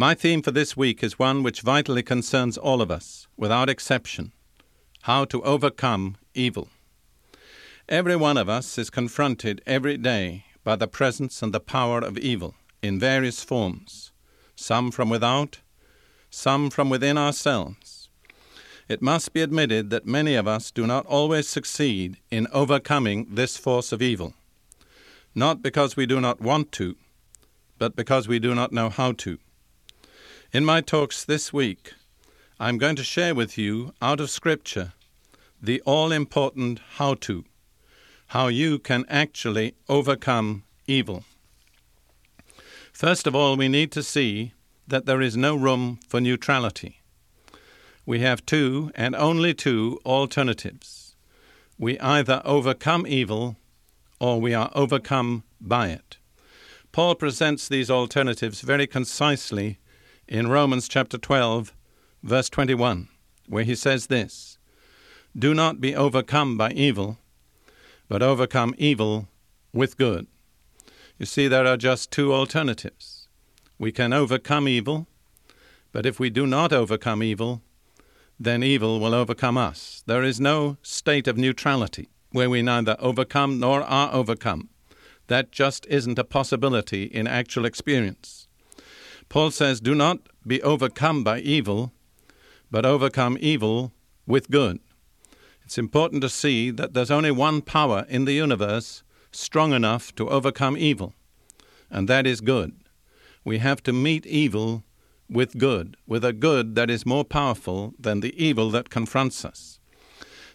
My theme for this week is one which vitally concerns all of us, without exception how to overcome evil. Every one of us is confronted every day by the presence and the power of evil in various forms, some from without, some from within ourselves. It must be admitted that many of us do not always succeed in overcoming this force of evil, not because we do not want to, but because we do not know how to. In my talks this week, I'm going to share with you out of Scripture the all important how to, how you can actually overcome evil. First of all, we need to see that there is no room for neutrality. We have two and only two alternatives. We either overcome evil or we are overcome by it. Paul presents these alternatives very concisely in Romans chapter 12, verse 21, where he says this Do not be overcome by evil, but overcome evil with good. You see, there are just two alternatives. We can overcome evil, but if we do not overcome evil, then evil will overcome us. There is no state of neutrality where we neither overcome nor are overcome. That just isn't a possibility in actual experience. Paul says, Do not be overcome by evil, but overcome evil with good. It's important to see that there's only one power in the universe strong enough to overcome evil, and that is good. We have to meet evil with good, with a good that is more powerful than the evil that confronts us.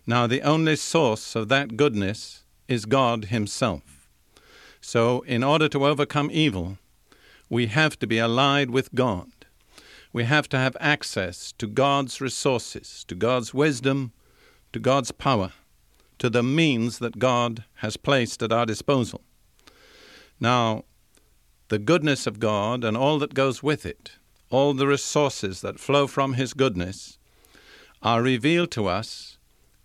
Now, the only source of that goodness is God Himself. So, in order to overcome evil, we have to be allied with God. We have to have access to God's resources, to God's wisdom, to God's power, to the means that God has placed at our disposal. Now, the goodness of God and all that goes with it, all the resources that flow from His goodness, are revealed to us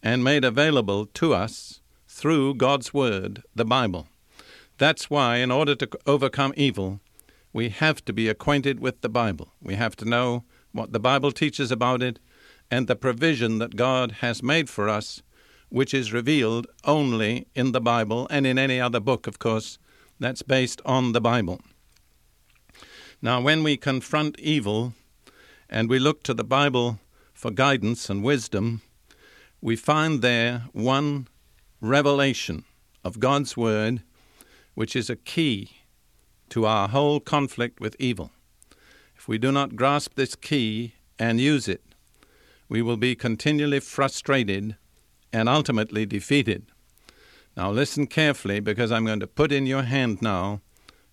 and made available to us through God's Word, the Bible. That's why, in order to overcome evil, we have to be acquainted with the Bible. We have to know what the Bible teaches about it and the provision that God has made for us, which is revealed only in the Bible and in any other book, of course, that's based on the Bible. Now, when we confront evil and we look to the Bible for guidance and wisdom, we find there one revelation of God's Word, which is a key to our whole conflict with evil. If we do not grasp this key and use it, we will be continually frustrated and ultimately defeated. Now, listen carefully because I'm going to put in your hand now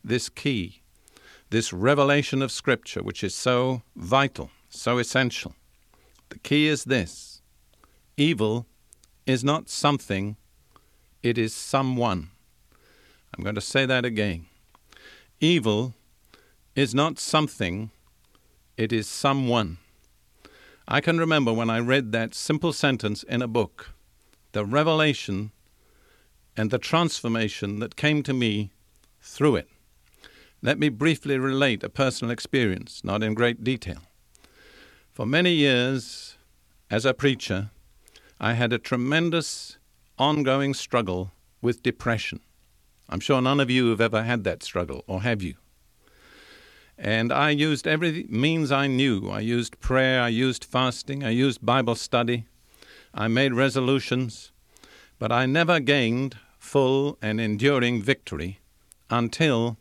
this key, this revelation of Scripture, which is so vital, so essential. The key is this evil is not something, it is someone. I'm going to say that again. Evil is not something, it is someone. I can remember when I read that simple sentence in a book, the revelation and the transformation that came to me through it. Let me briefly relate a personal experience, not in great detail. For many years, as a preacher, I had a tremendous ongoing struggle with depression. I'm sure none of you have ever had that struggle, or have you? And I used every means I knew. I used prayer, I used fasting, I used Bible study, I made resolutions, but I never gained full and enduring victory until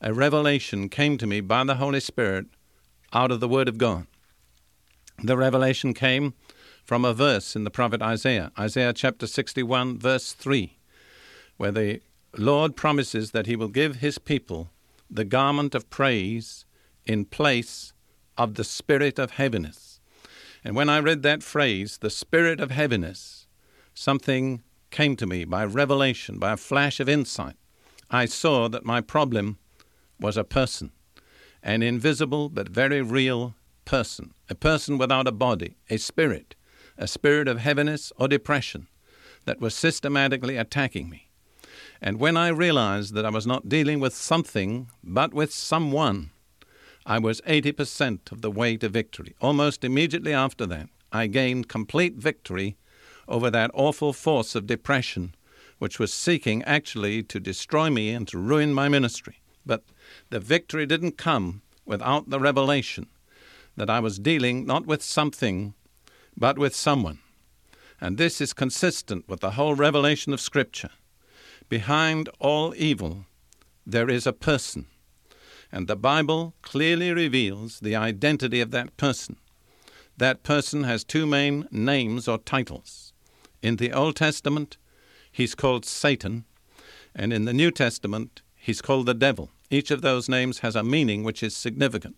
a revelation came to me by the Holy Spirit out of the Word of God. The revelation came from a verse in the prophet Isaiah, Isaiah chapter 61, verse 3, where the Lord promises that he will give his people the garment of praise in place of the spirit of heaviness. And when I read that phrase, the spirit of heaviness, something came to me by revelation, by a flash of insight. I saw that my problem was a person, an invisible but very real person, a person without a body, a spirit, a spirit of heaviness or depression that was systematically attacking me. And when I realized that I was not dealing with something, but with someone, I was 80% of the way to victory. Almost immediately after that, I gained complete victory over that awful force of depression, which was seeking actually to destroy me and to ruin my ministry. But the victory didn't come without the revelation that I was dealing not with something, but with someone. And this is consistent with the whole revelation of Scripture. Behind all evil, there is a person. And the Bible clearly reveals the identity of that person. That person has two main names or titles. In the Old Testament, he's called Satan, and in the New Testament, he's called the devil. Each of those names has a meaning which is significant.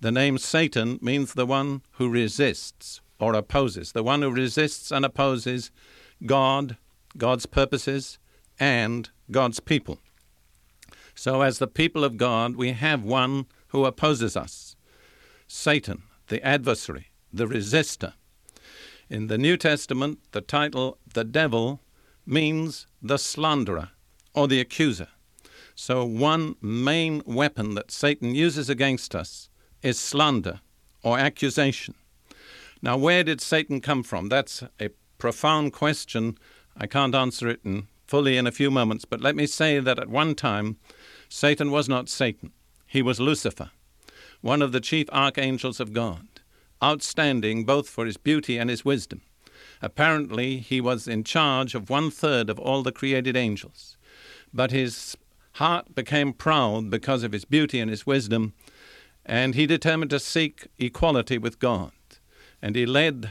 The name Satan means the one who resists or opposes, the one who resists and opposes God, God's purposes, and God's people. So, as the people of God, we have one who opposes us Satan, the adversary, the resistor. In the New Testament, the title the devil means the slanderer or the accuser. So, one main weapon that Satan uses against us is slander or accusation. Now, where did Satan come from? That's a profound question. I can't answer it in fully in a few moments, but let me say that at one time, Satan was not Satan. He was Lucifer, one of the chief archangels of God, outstanding both for his beauty and his wisdom. Apparently, he was in charge of one third of all the created angels. But his heart became proud because of his beauty and his wisdom, and he determined to seek equality with God. And he led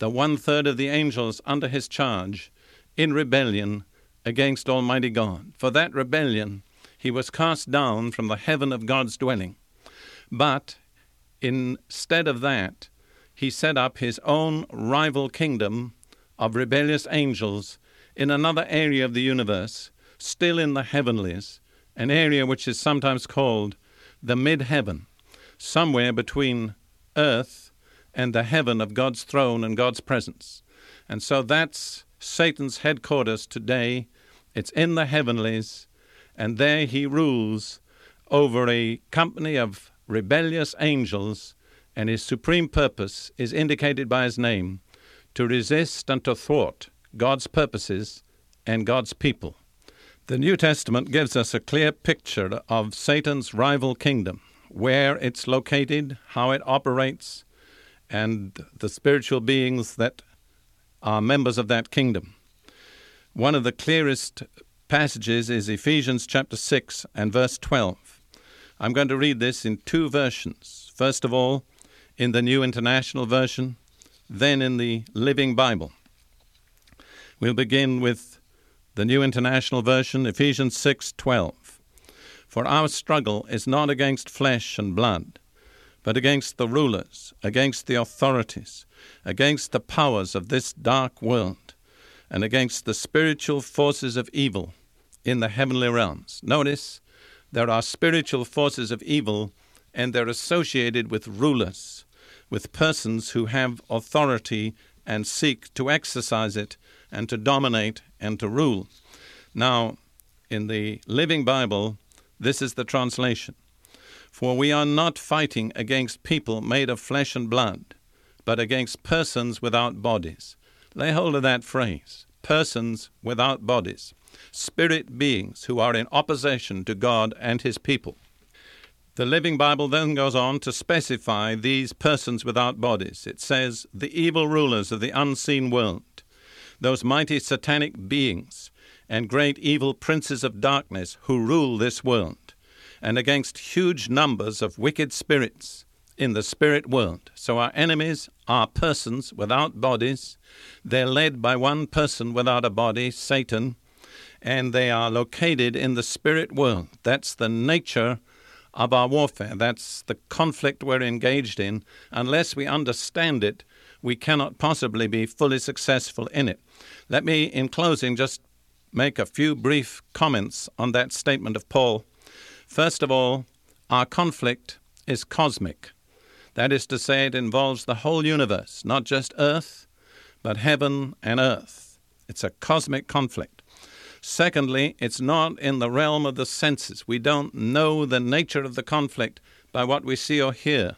the one third of the angels under his charge in rebellion against Almighty God. For that rebellion, he was cast down from the heaven of God's dwelling. But instead of that, he set up his own rival kingdom of rebellious angels in another area of the universe, still in the heavenlies, an area which is sometimes called the mid heaven, somewhere between earth and the heaven of God's throne and God's presence. And so that's Satan's headquarters today it's in the heavenlies, and there he rules over a company of rebellious angels, and his supreme purpose is indicated by his name to resist and to thwart God's purposes and God's people. The New Testament gives us a clear picture of Satan's rival kingdom, where it's located, how it operates, and the spiritual beings that are members of that kingdom. One of the clearest passages is Ephesians chapter 6 and verse 12. I'm going to read this in two versions. First of all, in the New International Version, then in the Living Bible. We'll begin with the New International Version, Ephesians 6:12. For our struggle is not against flesh and blood, but against the rulers, against the authorities, against the powers of this dark world and against the spiritual forces of evil in the heavenly realms. Notice there are spiritual forces of evil, and they're associated with rulers, with persons who have authority and seek to exercise it and to dominate and to rule. Now, in the Living Bible, this is the translation For we are not fighting against people made of flesh and blood, but against persons without bodies Lay hold of that phrase persons without bodies, spirit beings who are in opposition to God and His people. The Living Bible then goes on to specify these persons without bodies. It says, the evil rulers of the unseen world, those mighty satanic beings and great evil princes of darkness who rule this world, and against huge numbers of wicked spirits in the spirit world. So our enemies are persons without bodies. They're led by one person without a body, Satan, and they are located in the spirit world. That's the nature of our warfare. That's the conflict we're engaged in. Unless we understand it, we cannot possibly be fully successful in it. Let me, in closing, just make a few brief comments on that statement of Paul. First of all, our conflict is cosmic. That is to say, it involves the whole universe, not just earth, but heaven and earth. It's a cosmic conflict. Secondly, it's not in the realm of the senses. We don't know the nature of the conflict by what we see or hear,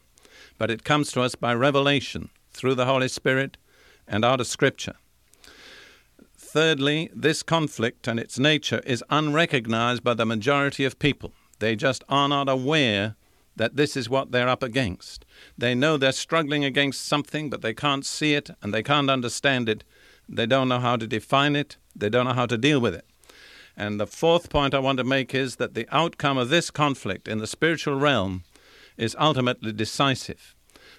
but it comes to us by revelation through the Holy Spirit and out of Scripture. Thirdly, this conflict and its nature is unrecognized by the majority of people. They just are not aware that this is what they're up against. They know they're struggling against something, but they can't see it and they can't understand it. They don't know how to define it, they don't know how to deal with it. And the fourth point I want to make is that the outcome of this conflict in the spiritual realm is ultimately decisive.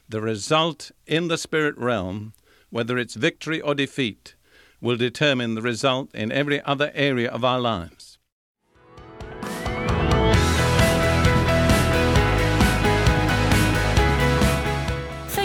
The result in the spirit realm, whether it's victory or defeat, will determine the result in every other area of our lives.